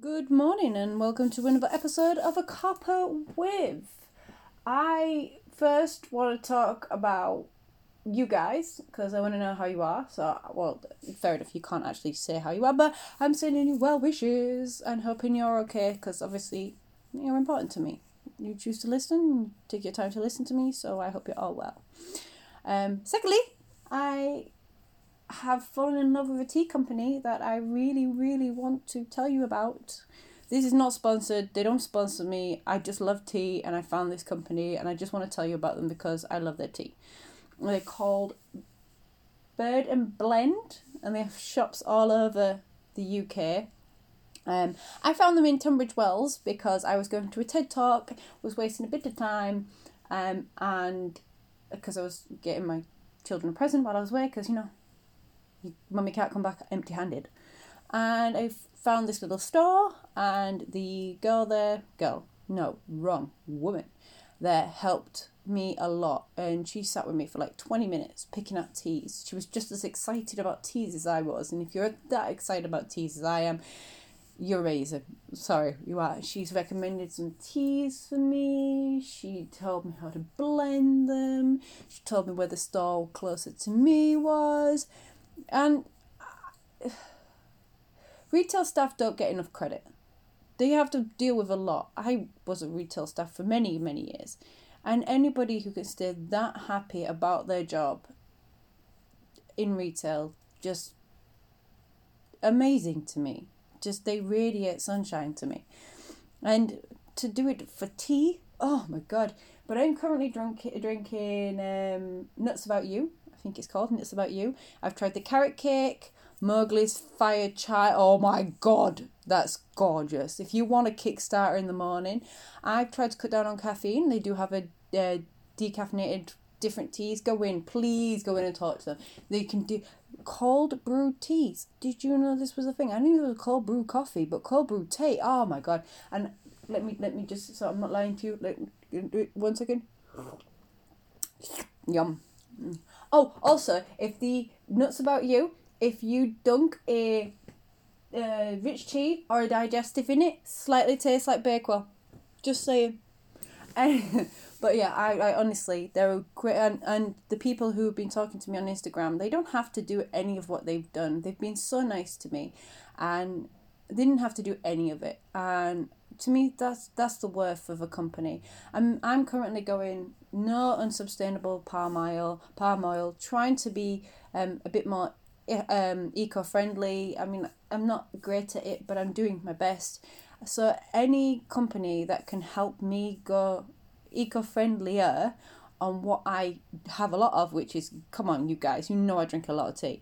Good morning and welcome to another episode of A Cuppa With. I first want to talk about you guys because I want to know how you are. So, well, fair enough, you can't actually say how you are, but I'm sending you well wishes and hoping you're okay because obviously you're important to me. You choose to listen, take your time to listen to me, so I hope you're all well. Um, secondly, I have fallen in love with a tea company that I really, really want to tell you about. This is not sponsored, they don't sponsor me. I just love tea and I found this company and I just want to tell you about them because I love their tea. They're called Bird and Blend and they have shops all over the UK. Um, I found them in Tunbridge Wells because I was going to a TED talk, was wasting a bit of time, um, and because I was getting my children a present while I was away, because you know mummy can't come back empty handed. And I found this little store, and the girl there, girl, no, wrong, woman, there helped me a lot. And she sat with me for like 20 minutes picking out teas. She was just as excited about teas as I was. And if you're that excited about teas as I am, you're amazing. Sorry, you are. She's recommended some teas for me. She told me how to blend them. She told me where the store closer to me was. And retail staff don't get enough credit. They have to deal with a lot. I was a retail staff for many, many years. And anybody who can stay that happy about their job in retail, just amazing to me. Just they radiate sunshine to me. And to do it for tea, oh my god. But I'm currently drink, drinking um, Nuts About You think it's called, and it's about you. I've tried the carrot cake, Mowgli's fire chai. Oh my god, that's gorgeous. If you want a Kickstarter in the morning, I've tried to cut down on caffeine. They do have a uh, decaffeinated different teas. Go in, please go in and talk to them. They can do cold brew teas. Did you know this was a thing? I knew there was cold brew coffee, but cold brew tea. Oh my god! And let me let me just so I'm not lying to you. Like one second. Yum. Mm. Oh, also, if the nuts about you, if you dunk a uh, rich tea or a digestive in it, slightly tastes like Bakewell. Just saying. but yeah, I, I honestly, they're great, and, and the people who have been talking to me on Instagram, they don't have to do any of what they've done. They've been so nice to me, and they didn't have to do any of it. And to me that's that's the worth of a company. I'm i'm currently going no unsustainable palm oil palm oil trying to be um a bit more eh, um eco-friendly. I mean i'm not great at it but i'm doing my best. So any company that can help me go eco-friendlier on what i have a lot of which is come on you guys you know i drink a lot of tea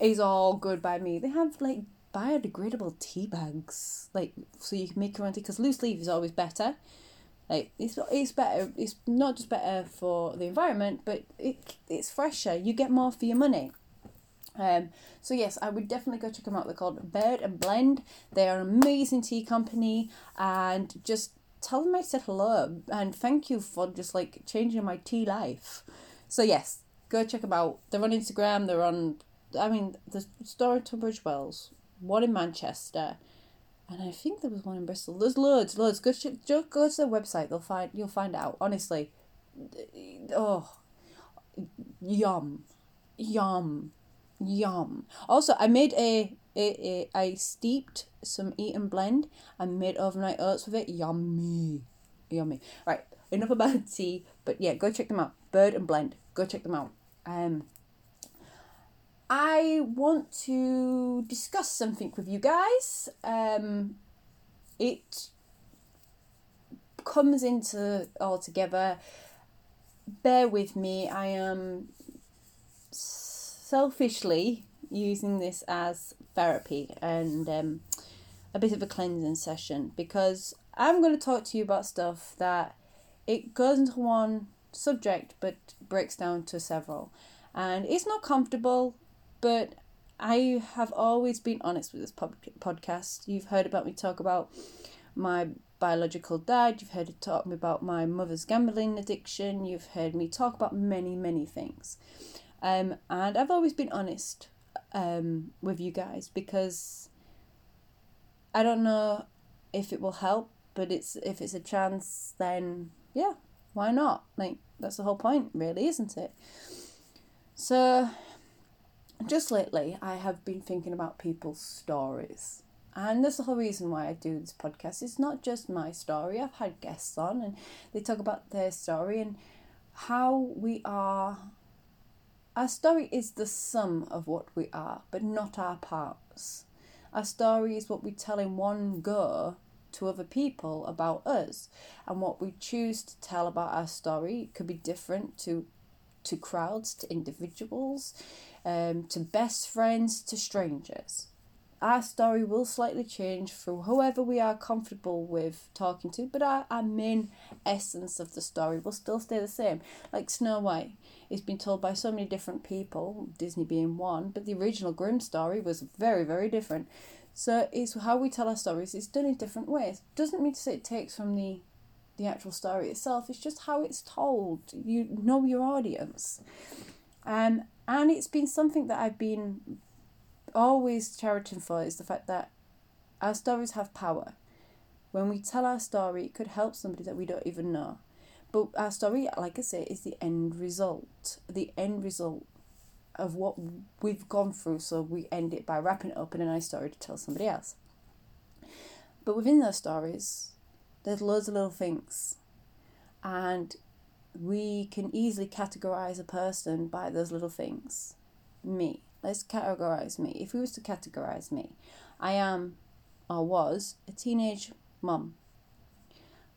is all good by me. They have like biodegradable tea bags, like so you can make your own tea. Because loose leaf is always better. Like it's it's better. It's not just better for the environment, but it it's fresher. You get more for your money. Um, so yes, I would definitely go check them out. They're called Bird and Blend. They are an amazing tea company, and just tell them I said hello and thank you for just like changing my tea life. So yes, go check them out. They're on Instagram. They're on. I mean, the store in Tunbridge Wells one in Manchester, and I think there was one in Bristol. There's loads, loads. Go to, go to their website. They'll find you'll find out. Honestly, oh, yum, yum, yum. Also, I made a a, a I steeped some eat and blend and made overnight oats with it. Yummy, yummy. Right, enough about tea. But yeah, go check them out. Bird and Blend. Go check them out. Um, I want to discuss something with you guys. Um, it comes into all together. Bear with me. I am selfishly using this as therapy and um, a bit of a cleansing session because I'm going to talk to you about stuff that it goes into one subject but breaks down to several. And it's not comfortable but I have always been honest with this pod- podcast. You've heard about me talk about my biological dad, you've heard me talk about my mother's gambling addiction, you've heard me talk about many, many things. Um, and I've always been honest um, with you guys because I don't know if it will help, but it's if it's a chance, then yeah, why not? Like that's the whole point, really, isn't it? So, just lately, I have been thinking about people's stories. And that's the whole reason why I do this podcast. It's not just my story. I've had guests on and they talk about their story and how we are. Our story is the sum of what we are, but not our parts. Our story is what we tell in one go to other people about us. And what we choose to tell about our story could be different to to crowds, to individuals, um, to best friends, to strangers our story will slightly change for whoever we are comfortable with talking to, but our, our main essence of the story will still stay the same. Like Snow White, it's been told by so many different people, Disney being one, but the original Grimm story was very, very different. So it's how we tell our stories, it's done in different ways. Doesn't mean to say it takes from the the actual story itself, it's just how it's told. You know your audience. Um, and it's been something that I've been always cherishing for is the fact that our stories have power. When we tell our story, it could help somebody that we don't even know. But our story, like I say, is the end result. The end result of what we've gone through. So we end it by wrapping it up in a nice story to tell somebody else. But within those stories, there's loads of little things. And we can easily categorize a person by those little things. Me let's categorize me. If we was to categorize me, I am or was a teenage mum.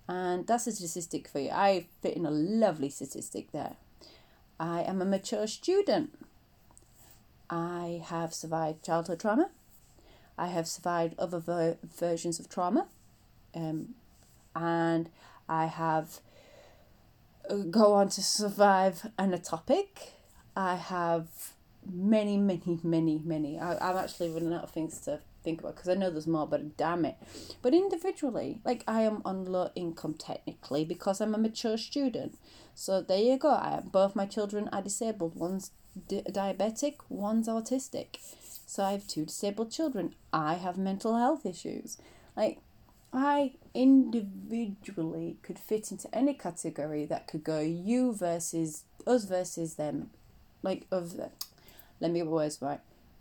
And that's a statistic for you. I fit in a lovely statistic there. I am a mature student. I have survived childhood trauma. I have survived other ver- versions of trauma. Um, and I have uh, go on to survive an ectopic. I have many, many, many, many. I, I'm actually running out of things to think about because I know there's more, but damn it. But individually, like I am on low income technically because I'm a mature student. So there you go. I both my children are disabled. One's di- diabetic, one's autistic. So I have two disabled children. I have mental health issues. Like I individually could fit into any category that could go you versus us versus them. Like of let me get my words right.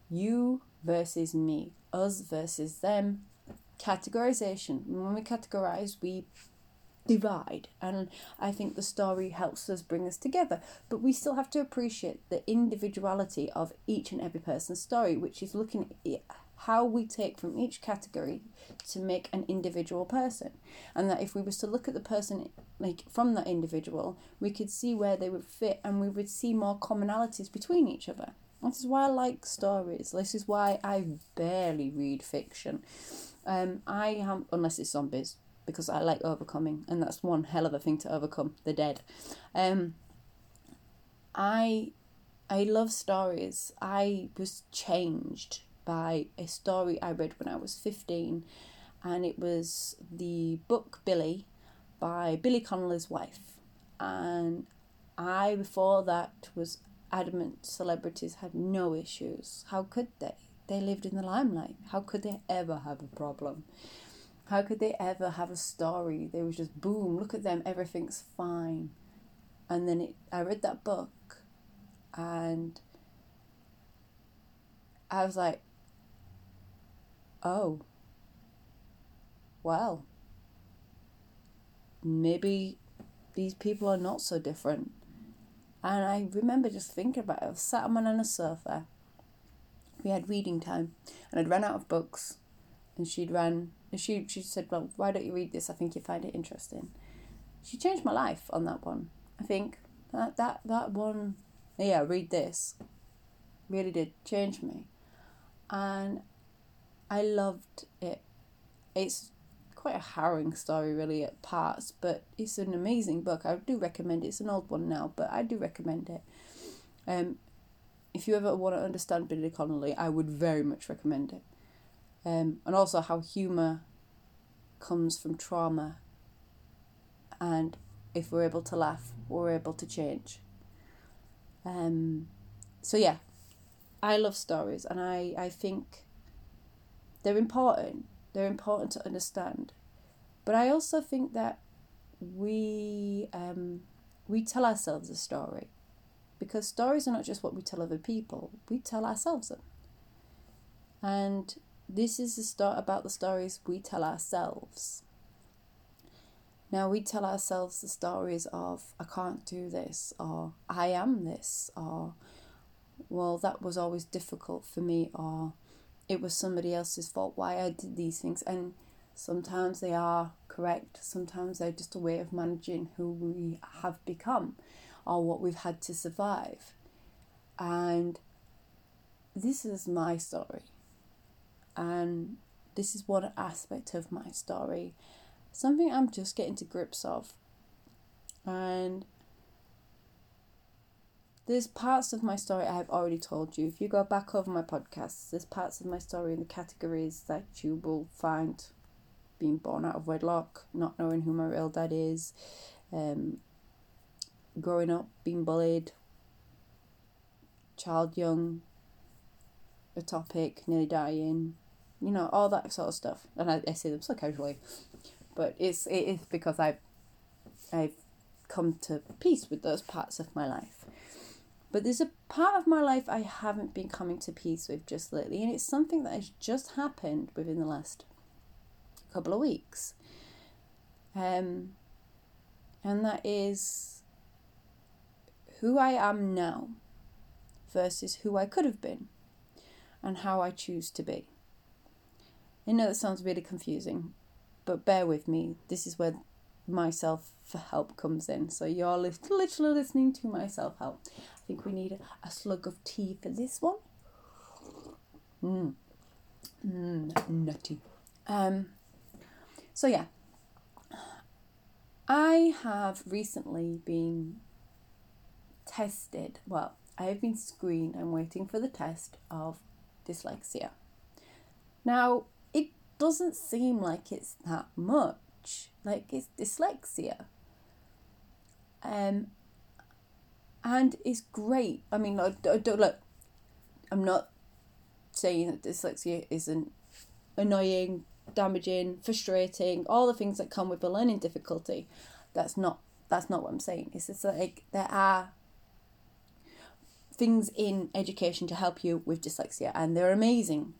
You versus me, us versus them. Categorization. When we categorize, we divide and i think the story helps us bring us together but we still have to appreciate the individuality of each and every person's story which is looking at how we take from each category to make an individual person and that if we was to look at the person like from that individual we could see where they would fit and we would see more commonalities between each other this is why I like stories. This is why I barely read fiction. Um, I am unless it's zombies because I like overcoming, and that's one hell of a thing to overcome the dead. Um, I I love stories. I was changed by a story I read when I was fifteen, and it was the book Billy by Billy Connolly's wife, and I before that was adamant celebrities had no issues. How could they? They lived in the limelight. How could they ever have a problem? How could they ever have a story? They was just boom, look at them, everything's fine. And then it, I read that book and I was like, oh, well, maybe these people are not so different. And I remember just thinking about it. I was sat on a sofa. We had reading time, and I'd run out of books, and she'd run. And she she said, "Well, why don't you read this? I think you find it interesting." She changed my life on that one. I think that that that one, yeah, read this. Really did change me, and I loved it. It's quite a harrowing story, really, at parts, but it's an amazing book. I do recommend it. It's an old one now, but I do recommend it. Um, if you ever want to understand Billy Connolly, I would very much recommend it. Um, and also how humour comes from trauma, and if we're able to laugh, we're able to change. Um, so yeah, I love stories, and I, I think they're important they're important to understand. But I also think that we um, we tell ourselves a story because stories are not just what we tell other people, we tell ourselves them. And this is the start about the stories we tell ourselves. Now we tell ourselves the stories of I can't do this or I am this or well that was always difficult for me or it was somebody else's fault why I did these things. And sometimes they are correct. Sometimes they're just a way of managing who we have become or what we've had to survive. And this is my story. And this is one aspect of my story. Something I'm just getting to grips of. And there's parts of my story I have already told you. If you go back over my podcasts, there's parts of my story in the categories that you will find being born out of wedlock, not knowing who my real dad is, um, growing up, being bullied, child young, ectopic, nearly dying, you know, all that sort of stuff. And I, I say them so casually but it's it is because I've I've come to peace with those parts of my life. But there's a part of my life I haven't been coming to peace with just lately, and it's something that has just happened within the last couple of weeks. Um, and that is who I am now versus who I could have been and how I choose to be. I know that sounds really confusing, but bear with me. This is where myself for help comes in. So you're literally listening to my self help. Think we need a, a slug of tea for this one. Mmm. Mmm, nutty. Um, so yeah, I have recently been tested. Well, I have been screened. I'm waiting for the test of dyslexia. Now, it doesn't seem like it's that much. Like it's dyslexia. Um, and it's great. I mean, I, I don't look. I'm not saying that dyslexia isn't annoying, damaging, frustrating, all the things that come with a learning difficulty. That's not that's not what I'm saying. It's just like there are things in education to help you with dyslexia and they're amazing.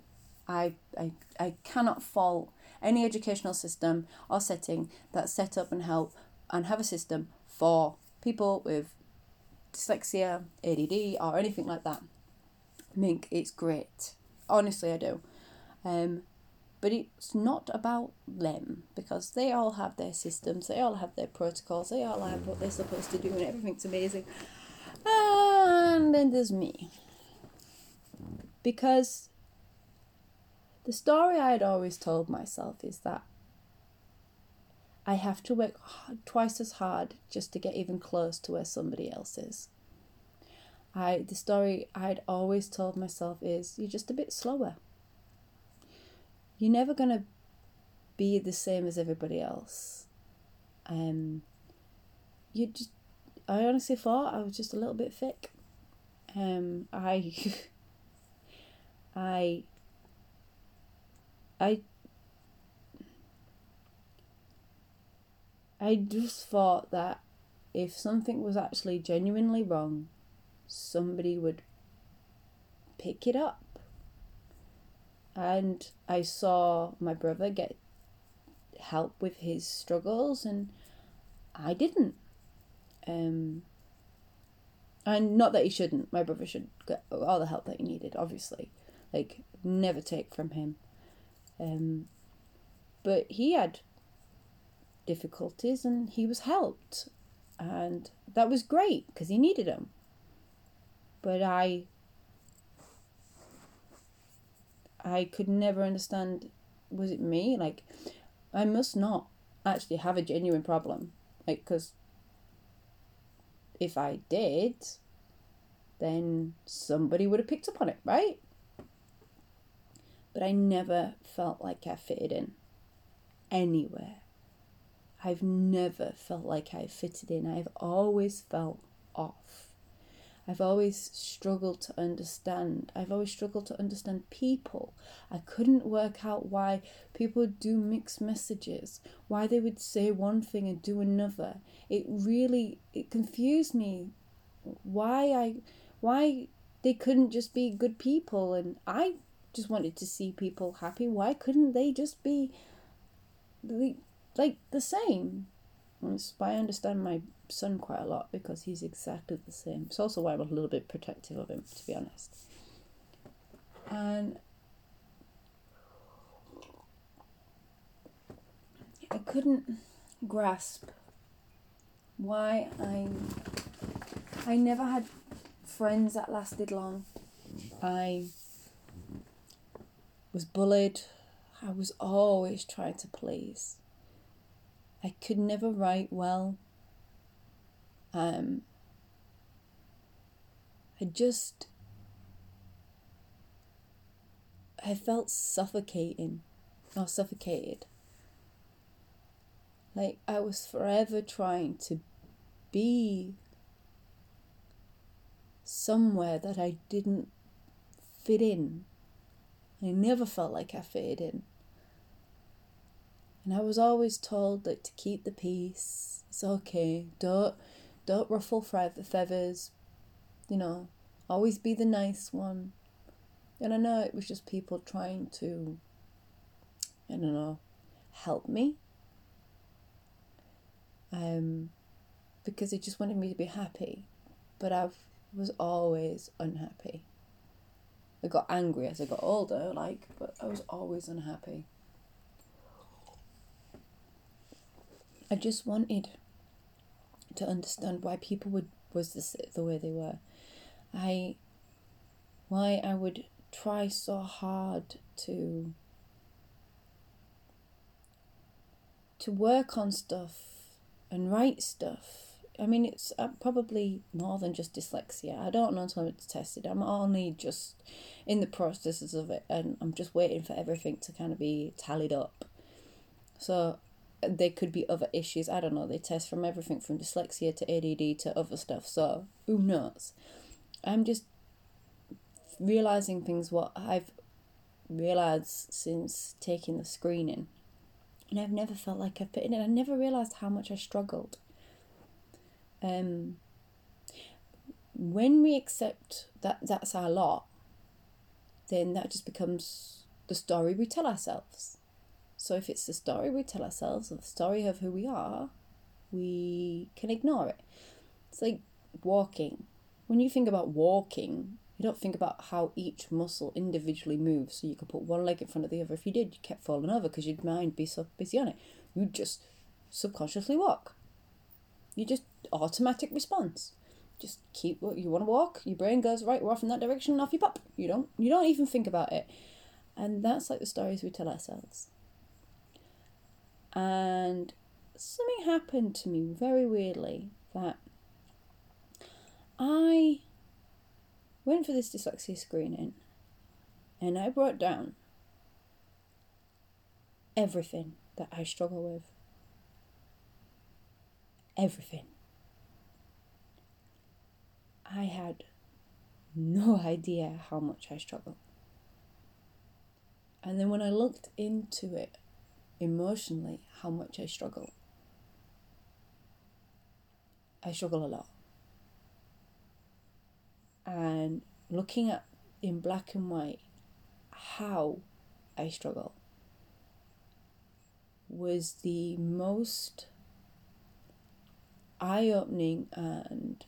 I, I, I cannot fault any educational system or setting that's set up and help and have a system for people with dyslexia, ADD, or anything like that. I think it's great. Honestly, I do. Um, but it's not about them because they all have their systems, they all have their protocols, they all have what they're supposed to do, and everything's amazing. And then there's me. Because the story I had always told myself is that I have to work twice as hard just to get even close to where somebody else is. I the story I'd always told myself is you're just a bit slower. You're never gonna be the same as everybody else. Um you just I honestly thought I was just a little bit thick. Um I I I I just thought that if something was actually genuinely wrong, somebody would pick it up. And I saw my brother get help with his struggles, and I didn't. Um, and not that he shouldn't, my brother should get all the help that he needed, obviously. Like, never take from him. Um, but he had difficulties and he was helped. And that was great because he needed them. But I I could never understand was it me? Like I must not actually have a genuine problem. Like cuz if I did then somebody would have picked up on it, right? but I never felt like I fitted in anywhere. I've never felt like I fitted in. I've always felt off. I've always struggled to understand. I've always struggled to understand people. I couldn't work out why people do mixed messages, why they would say one thing and do another. It really it confused me why I why they couldn't just be good people and I just wanted to see people happy. Why couldn't they just be like the same? I understand my son quite a lot because he's exactly the same. It's also why I'm a little bit protective of him, to be honest. And I couldn't grasp why I I never had friends that lasted long. I was bullied. I was always trying to please. I could never write well. Um, I just, I felt suffocating or suffocated. Like I was forever trying to be somewhere that I didn't fit in. I never felt like I fitted in. And I was always told that to keep the peace, it's okay. Don't don't ruffle feathers. You know, always be the nice one. And I know it was just people trying to, I don't know, help me. Um, because they just wanted me to be happy. But I was always unhappy. I got angry as I got older, like, but I was always unhappy. I just wanted to understand why people would was this the way they were. I why I would try so hard to to work on stuff and write stuff. I mean, it's uh, probably more than just dyslexia. I don't know until it's tested. I'm only just in the processes of it, and I'm just waiting for everything to kind of be tallied up. So there could be other issues. I don't know. They test from everything from dyslexia to ADD to other stuff. So who knows? I'm just realizing things what I've realized since taking the screening, and I've never felt like I've put in it. I never realized how much I struggled. Um. When we accept that that's our lot, then that just becomes the story we tell ourselves so if it's the story we tell ourselves, or the story of who we are, we can ignore it. It's like walking. When you think about walking, you don't think about how each muscle individually moves. So you could put one leg in front of the other. If you did, you kept falling over because your mind be so busy on it. You just subconsciously walk. You just automatic response. Just keep what you want to walk. Your brain goes right. We're off in that direction, and off you pop. You don't. You don't even think about it. And that's like the stories we tell ourselves and something happened to me very weirdly that I went for this dyslexia screening and I brought down everything that I struggle with. Everything. I had no idea how much I struggle. And then when I looked into it, emotionally how much I struggle. I struggle a lot. And looking at in black and white how I struggle was the most eye opening and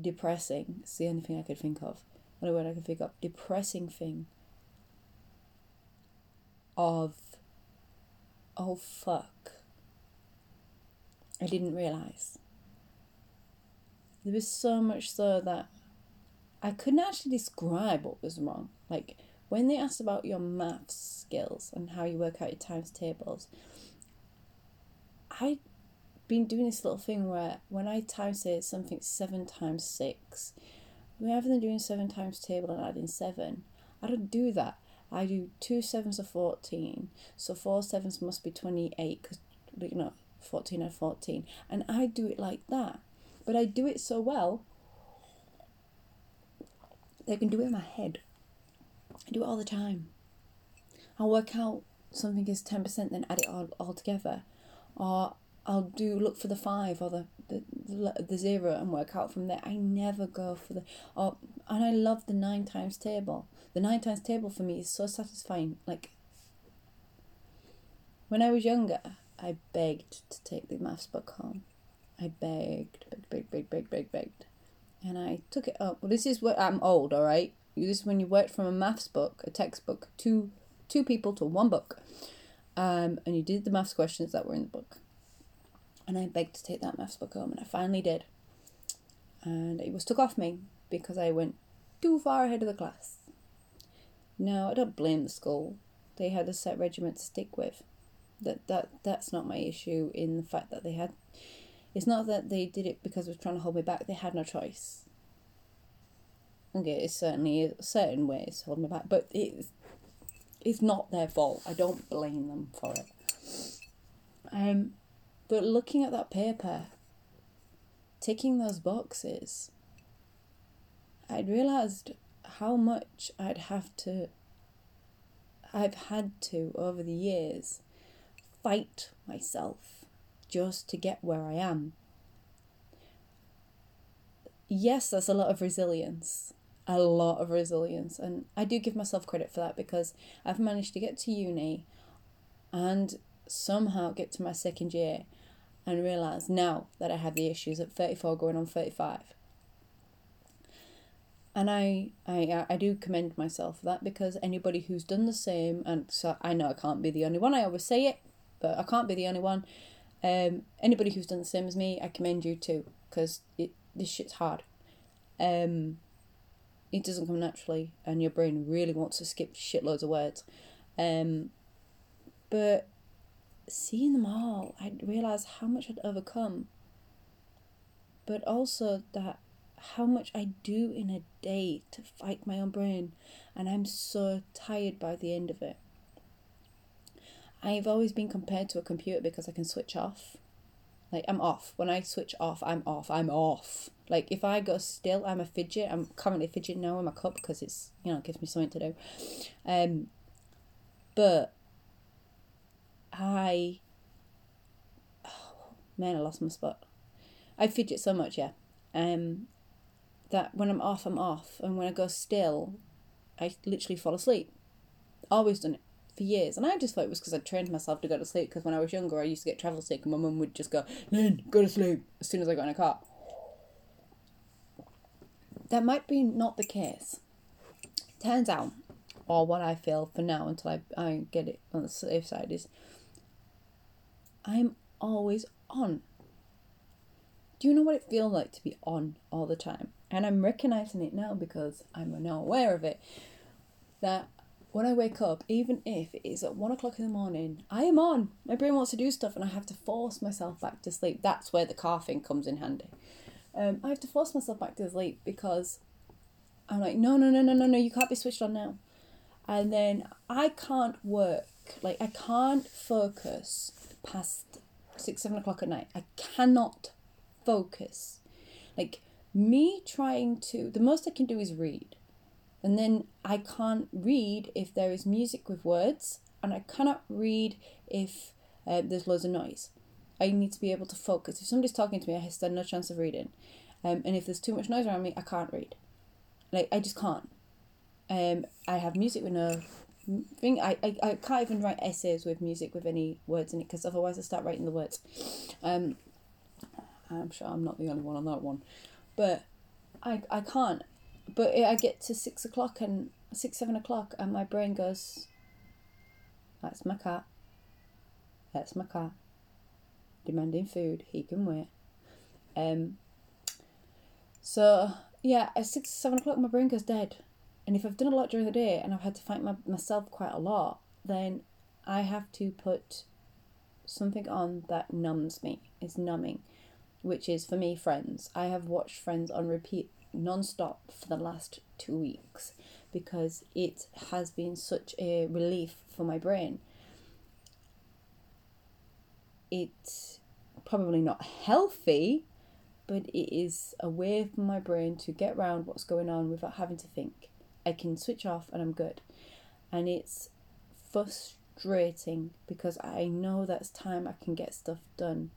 depressing. It's the only thing I could think of. What word I could think of. Depressing thing of, oh fuck, I didn't realize. There was so much so that I couldn't actually describe what was wrong. Like when they asked about your maths skills and how you work out your times tables, I'd been doing this little thing where when I time say something seven times six, rather than doing seven times table and adding seven, I don't do that. I do two sevens of 14, so four sevens must be 28 because, you know, 14 and 14. And I do it like that. but I do it so well. I can do it in my head. I do it all the time. I'll work out something is ten percent, then add it all, all together, or I'll do look for the five or the, the the zero and work out from there. I never go for the or and I love the nine times table. The nine times table for me is so satisfying. Like when I was younger, I begged to take the maths book home. I begged, begged, begged, begged, begged, begged, begged. And I took it up. Well, this is what I'm old, all right? This is when you worked from a maths book, a textbook, two, two people to one book. Um, and you did the maths questions that were in the book. And I begged to take that maths book home, and I finally did. And it was took off me because I went too far ahead of the class. No, I don't blame the school. They had a set regiment to stick with. That that that's not my issue in the fact that they had it's not that they did it because they were trying to hold me back, they had no choice. Okay, it's certainly certain ways holding me back, but it's it's not their fault. I don't blame them for it. Um but looking at that paper, ticking those boxes, I'd realised how much I'd have to I've had to over the years fight myself just to get where I am. Yes, there's a lot of resilience, a lot of resilience, and I do give myself credit for that because I've managed to get to uni and somehow get to my second year and realize now that I have the issues at 34 going on 35. And I, I, I do commend myself for that because anybody who's done the same, and so I know I can't be the only one, I always say it, but I can't be the only one. Um, anybody who's done the same as me, I commend you too, because this shit's hard. Um, it doesn't come naturally, and your brain really wants to skip shitloads of words. Um, but seeing them all, I realised how much I'd overcome. But also that how much I do in a day to fight my own brain, and I'm so tired by the end of it. I've always been compared to a computer because I can switch off. Like I'm off. When I switch off, I'm off. I'm off. Like if I go still, I'm a fidget. I'm currently fidgeting now in my cup because it's you know it gives me something to do. Um, but I, oh, man, I lost my spot. I fidget so much, yeah. Um, that when I'm off, I'm off, and when I go still, I literally fall asleep. Always done it for years. And I just thought it was because I trained myself to go to sleep. Because when I was younger, I used to get travel sick, and my mum would just go, Lynn, go to sleep as soon as I got in a car. That might be not the case. Turns out, or what I feel for now until I, I get it on the safe side is I'm always on. Do you know what it feels like to be on all the time? And I'm recognizing it now because I'm now aware of it. That when I wake up, even if it is at one o'clock in the morning, I am on. My brain wants to do stuff and I have to force myself back to sleep. That's where the coughing comes in handy. Um, I have to force myself back to sleep because I'm like, no, no, no, no, no, no, you can't be switched on now. And then I can't work, like, I can't focus past six, seven o'clock at night. I cannot focus. Like, me trying to, the most I can do is read and then I can't read if there is music with words, and I cannot read if uh, there's loads of noise. I need to be able to focus. If somebody's talking to me, I stand no chance of reading. Um, and if there's too much noise around me, I can't read. Like, I just can't. Um, I have music with no thing. I, I, I can't even write essays with music with any words in it because otherwise I start writing the words. Um, I'm sure I'm not the only one on that one. But I, I can't but I get to six o'clock and six seven o'clock, and my brain goes, "That's my cat. That's my cat. Demanding food. He can wait." Um. So yeah, at six seven o'clock, my brain goes dead, and if I've done a lot during the day and I've had to fight my, myself quite a lot, then I have to put something on that numbs me. Is numbing, which is for me Friends. I have watched Friends on repeat non-stop for the last two weeks because it has been such a relief for my brain it's probably not healthy but it is a way for my brain to get around what's going on without having to think. I can switch off and I'm good. And it's frustrating because I know that's time I can get stuff done.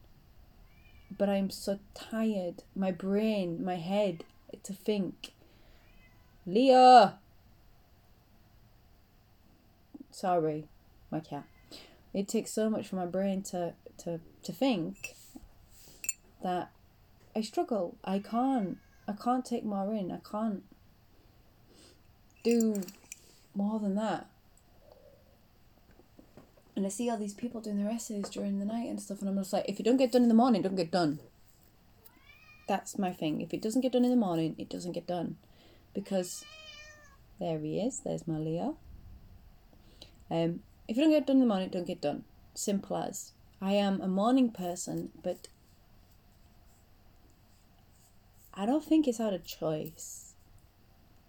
But I'm so tired, my brain, my head, to think. Leah! Sorry, my cat. It takes so much for my brain to, to, to think that I struggle. I can't. I can't take more in. I can't do more than that. And I see all these people doing their essays during the night and stuff, and I'm just like, if it don't get done in the morning, don't get done. That's my thing. If it doesn't get done in the morning, it doesn't get done. Because there he is, there's my Leo. Um, if you don't get done in the morning, don't get done. Simple as. I am a morning person, but I don't think it's out of choice.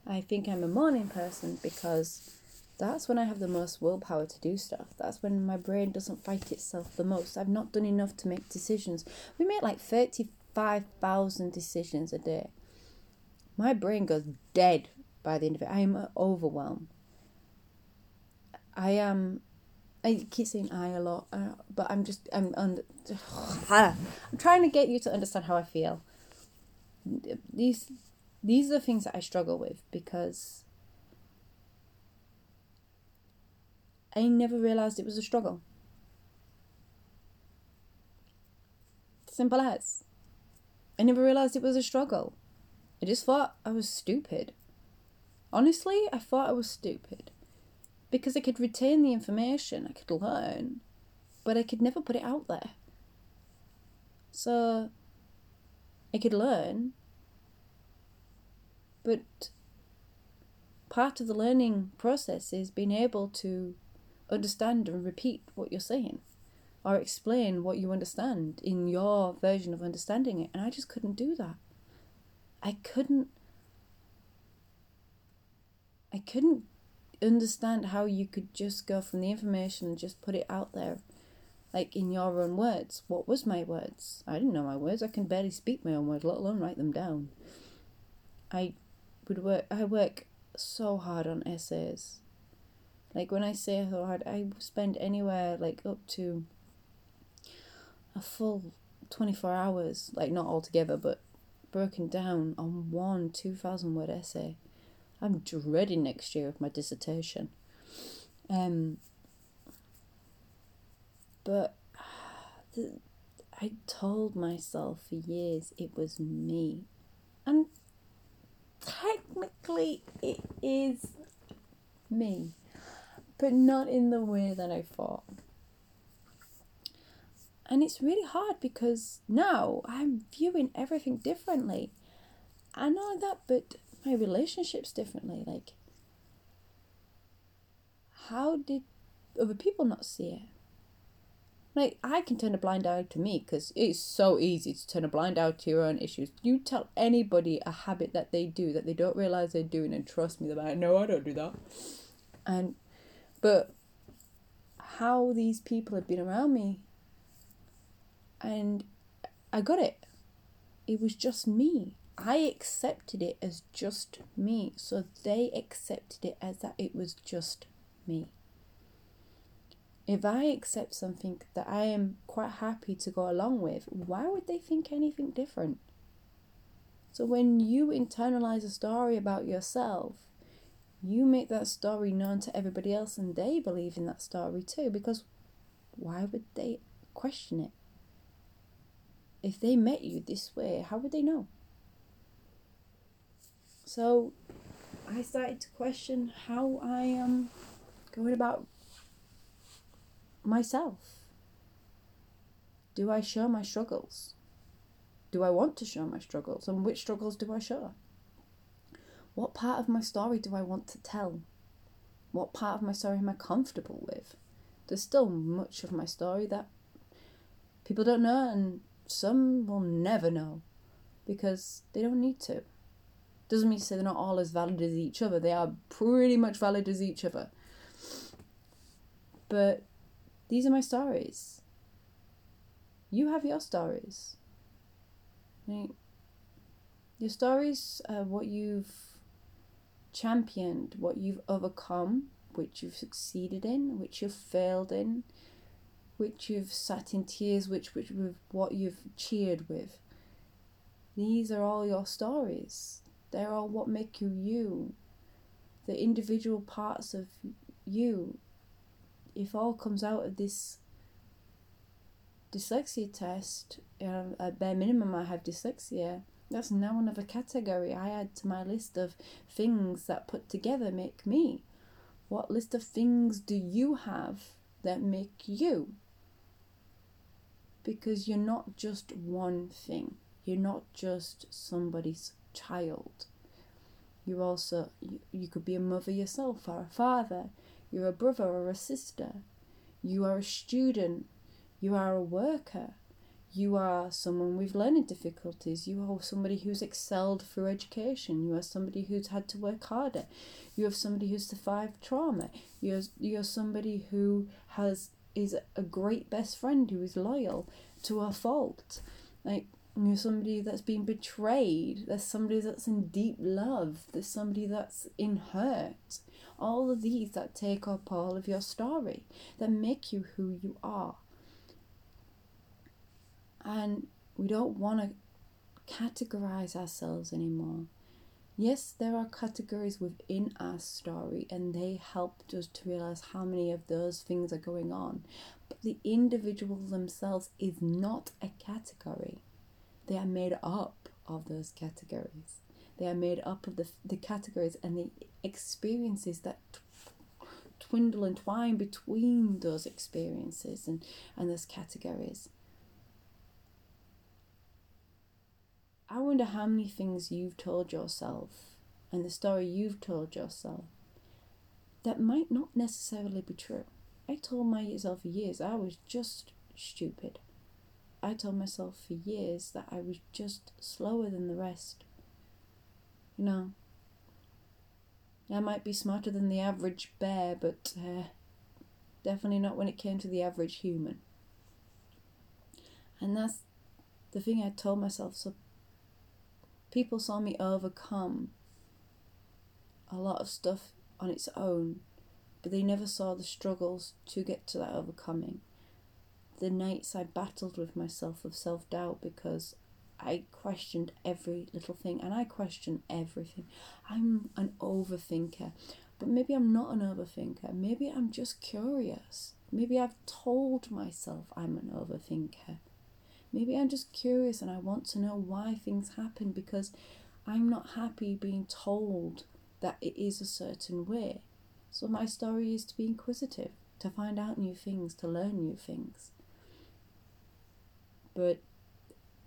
I think I'm a morning person because that's when I have the most willpower to do stuff. That's when my brain doesn't fight itself the most. I've not done enough to make decisions. We make like 35,000 decisions a day. My brain goes dead by the end of it. I am overwhelmed. I am. I keep saying I a lot, uh, but I'm just I'm under. I'm trying to get you to understand how I feel. These these are the things that I struggle with because I never realized it was a struggle. Simple as. I never realized it was a struggle. I just thought I was stupid. Honestly, I thought I was stupid because I could retain the information, I could learn, but I could never put it out there. So I could learn, but part of the learning process is being able to understand and repeat what you're saying or explain what you understand in your version of understanding it. And I just couldn't do that. I couldn't. I couldn't understand how you could just go from the information and just put it out there like in your own words what was my words i didn't know my words i can barely speak my own words let alone write them down i would work i work so hard on essays like when i say hard i spend anywhere like up to a full 24 hours like not all together, but broken down on one 2000 word essay I'm dreading next year of my dissertation. Um, but I told myself for years it was me. And technically it is me, but not in the way that I thought. And it's really hard because now I'm viewing everything differently. I know that, but my relationships differently. Like, how did other people not see it? Like, I can turn a blind eye to me because it's so easy to turn a blind eye to your own issues. You tell anybody a habit that they do that they don't realize they're doing, and trust me, they're like, no, I don't do that. And, but how these people have been around me, and I got it. It was just me. I accepted it as just me, so they accepted it as that it was just me. If I accept something that I am quite happy to go along with, why would they think anything different? So when you internalize a story about yourself, you make that story known to everybody else and they believe in that story too because why would they question it? If they met you this way, how would they know? So I started to question how I am going about myself. Do I show my struggles? Do I want to show my struggles? And which struggles do I show? What part of my story do I want to tell? What part of my story am I comfortable with? There's still much of my story that people don't know, and some will never know because they don't need to. Doesn't mean to say they're not all as valid as each other. They are pretty much valid as each other. But these are my stories. You have your stories. Your stories are what you've championed, what you've overcome, which you've succeeded in, which you've failed in, which you've sat in tears, which which with what you've cheered with. These are all your stories. They're all what make you you. The individual parts of you. If all comes out of this dyslexia test, um, at bare minimum, I have dyslexia. That's now another category I add to my list of things that put together make me. What list of things do you have that make you? Because you're not just one thing. You're not just somebody's child. You're also, you, you could be a mother yourself or a father. You're a brother or a sister. You are a student. You are a worker. You are someone with learning difficulties. You are somebody who's excelled through education. You are somebody who's had to work harder. You have somebody who's survived trauma. You're, you're somebody who has is a great best friend who is loyal to a fault. Like you're somebody that's been betrayed. There's somebody that's in deep love. There's somebody that's in hurt. All of these that take up all of your story, that make you who you are. And we don't want to categorize ourselves anymore. Yes, there are categories within our story, and they helped us to realize how many of those things are going on. But the individual themselves is not a category. They are made up of those categories. They are made up of the, the categories and the experiences that twindle and twine between those experiences and, and those categories. I wonder how many things you've told yourself and the story you've told yourself that might not necessarily be true. I told myself for years I was just stupid. I told myself for years that I was just slower than the rest. You know, I might be smarter than the average bear, but uh, definitely not when it came to the average human. And that's the thing I told myself. So people saw me overcome a lot of stuff on its own, but they never saw the struggles to get to that overcoming the nights I battled with myself of self doubt because I questioned every little thing and I question everything. I'm an overthinker, but maybe I'm not an overthinker. Maybe I'm just curious. Maybe I've told myself I'm an overthinker. Maybe I'm just curious and I want to know why things happen because I'm not happy being told that it is a certain way. So my story is to be inquisitive, to find out new things, to learn new things but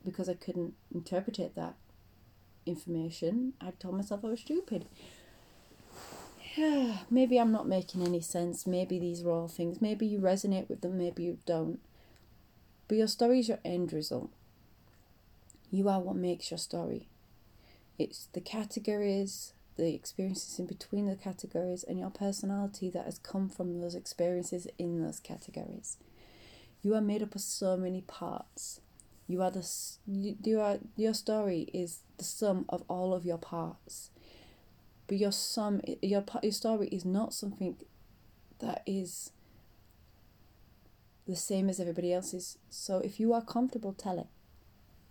because I couldn't interpret that information, I told myself I was stupid. Yeah, maybe I'm not making any sense. Maybe these are all things. Maybe you resonate with them, maybe you don't. But your story is your end result. You are what makes your story. It's the categories, the experiences in between the categories, and your personality that has come from those experiences in those categories. You are made up of so many parts. You are the you are your story is the sum of all of your parts. But your sum your your story is not something that is the same as everybody else's. So if you are comfortable, tell it.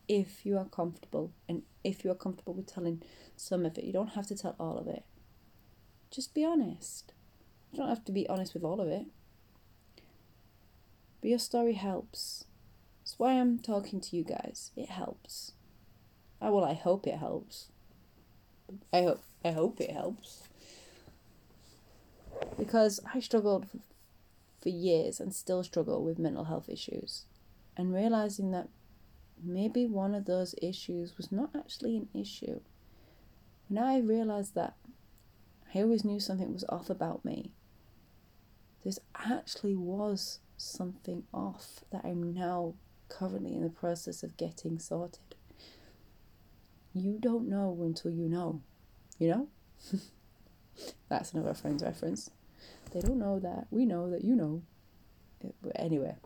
If you are comfortable, and if you are comfortable with telling some of it, you don't have to tell all of it. Just be honest. You don't have to be honest with all of it. But your story helps. That's why I'm talking to you guys. It helps. Oh, well, I hope it helps. I hope I hope it helps. Because I struggled for years and still struggle with mental health issues. And realizing that maybe one of those issues was not actually an issue. When I realized that I always knew something was off about me, this actually was something off that I'm now currently in the process of getting sorted. You don't know until you know, you know? That's another Friends reference. They don't know that. We know that you know. Eh, but anyway,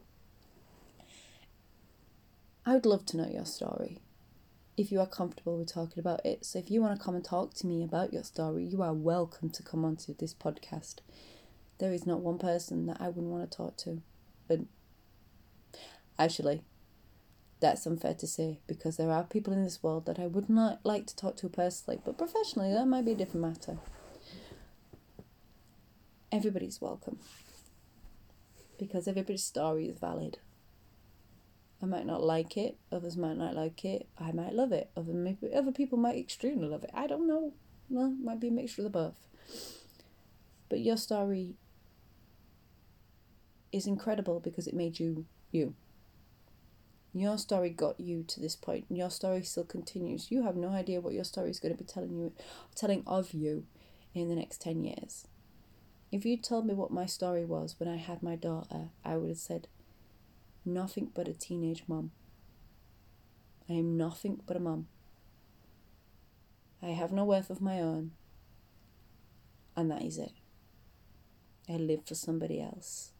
I would love to know your story. if you are comfortable with talking about it. So if you want to come and talk to me about your story, you are welcome to come onto this podcast. There is not one person that I wouldn't want to talk to. But actually, that's unfair to say because there are people in this world that I would not like to talk to personally, but professionally, that might be a different matter. Everybody's welcome because everybody's story is valid. I might not like it, others might not like it, I might love it, other, maybe, other people might extremely love it. I don't know. Well, might be a mixture of the both. But your story is incredible because it made you you. Your story got you to this point, and your story still continues. You have no idea what your story is going to be telling you, telling of you, in the next ten years. If you told me what my story was when I had my daughter, I would have said, nothing but a teenage mum. I am nothing but a mum. I have no worth of my own, and that is it. I live for somebody else.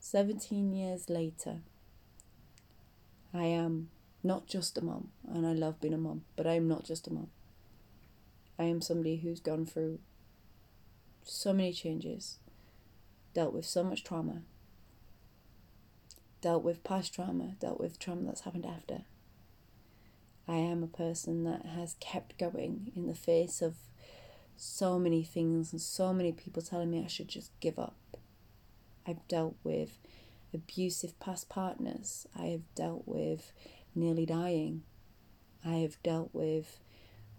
17 years later, I am not just a mum, and I love being a mum, but I am not just a mum. I am somebody who's gone through so many changes, dealt with so much trauma, dealt with past trauma, dealt with trauma that's happened after. I am a person that has kept going in the face of so many things and so many people telling me I should just give up. I've dealt with abusive past partners. I have dealt with nearly dying. I have dealt with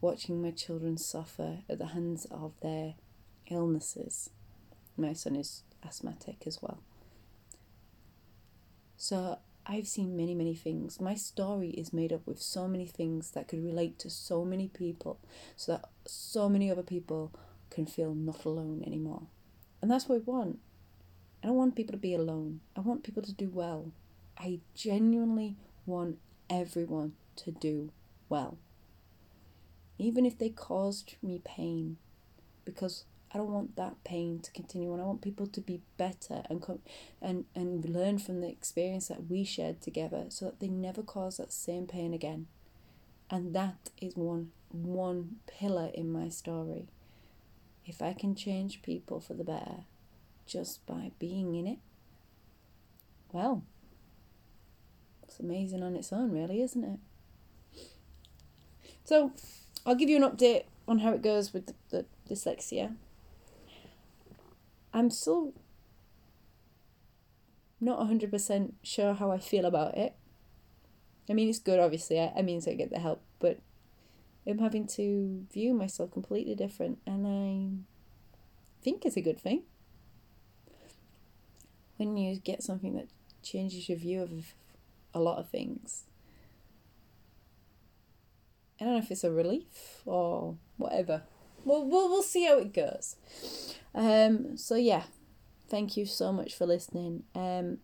watching my children suffer at the hands of their illnesses. My son is asthmatic as well. So I've seen many, many things. My story is made up with so many things that could relate to so many people, so that so many other people can feel not alone anymore. And that's what we want. I don't want people to be alone. I want people to do well. I genuinely want everyone to do well. Even if they caused me pain, because I don't want that pain to continue on. I want people to be better and come and, and learn from the experience that we shared together so that they never cause that same pain again. And that is one one pillar in my story. If I can change people for the better, just by being in it. Well, it's amazing on its own, really, isn't it? So, I'll give you an update on how it goes with the, the dyslexia. I'm still not 100% sure how I feel about it. I mean, it's good, obviously. I, I mean, so I get the help, but I'm having to view myself completely different, and I think it's a good thing when you get something that changes your view of a lot of things. I don't know if it's a relief or whatever. We'll, we'll, we'll see how it goes. Um, so, yeah, thank you so much for listening. Um,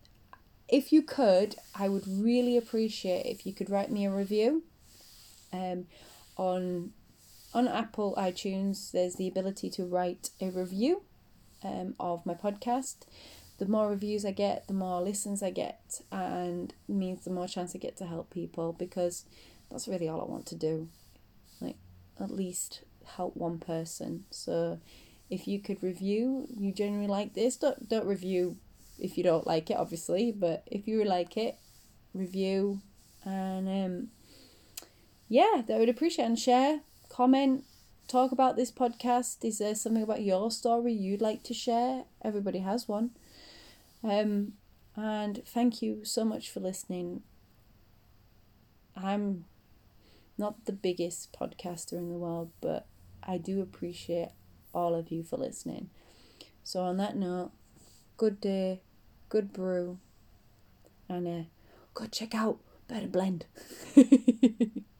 if you could, I would really appreciate if you could write me a review. Um, on on Apple iTunes, there's the ability to write a review um, of my podcast the more reviews I get, the more listens I get, and means the more chance I get to help people because that's really all I want to do. Like, at least help one person. So, if you could review, you generally like this, don't, don't review if you don't like it, obviously, but if you like it, review and um, yeah, that would appreciate and share, comment, talk about this podcast. Is there something about your story you'd like to share? Everybody has one. Um, and thank you so much for listening. I'm not the biggest podcaster in the world, but I do appreciate all of you for listening. So, on that note, good day, good brew, and uh, go check out Better Blend.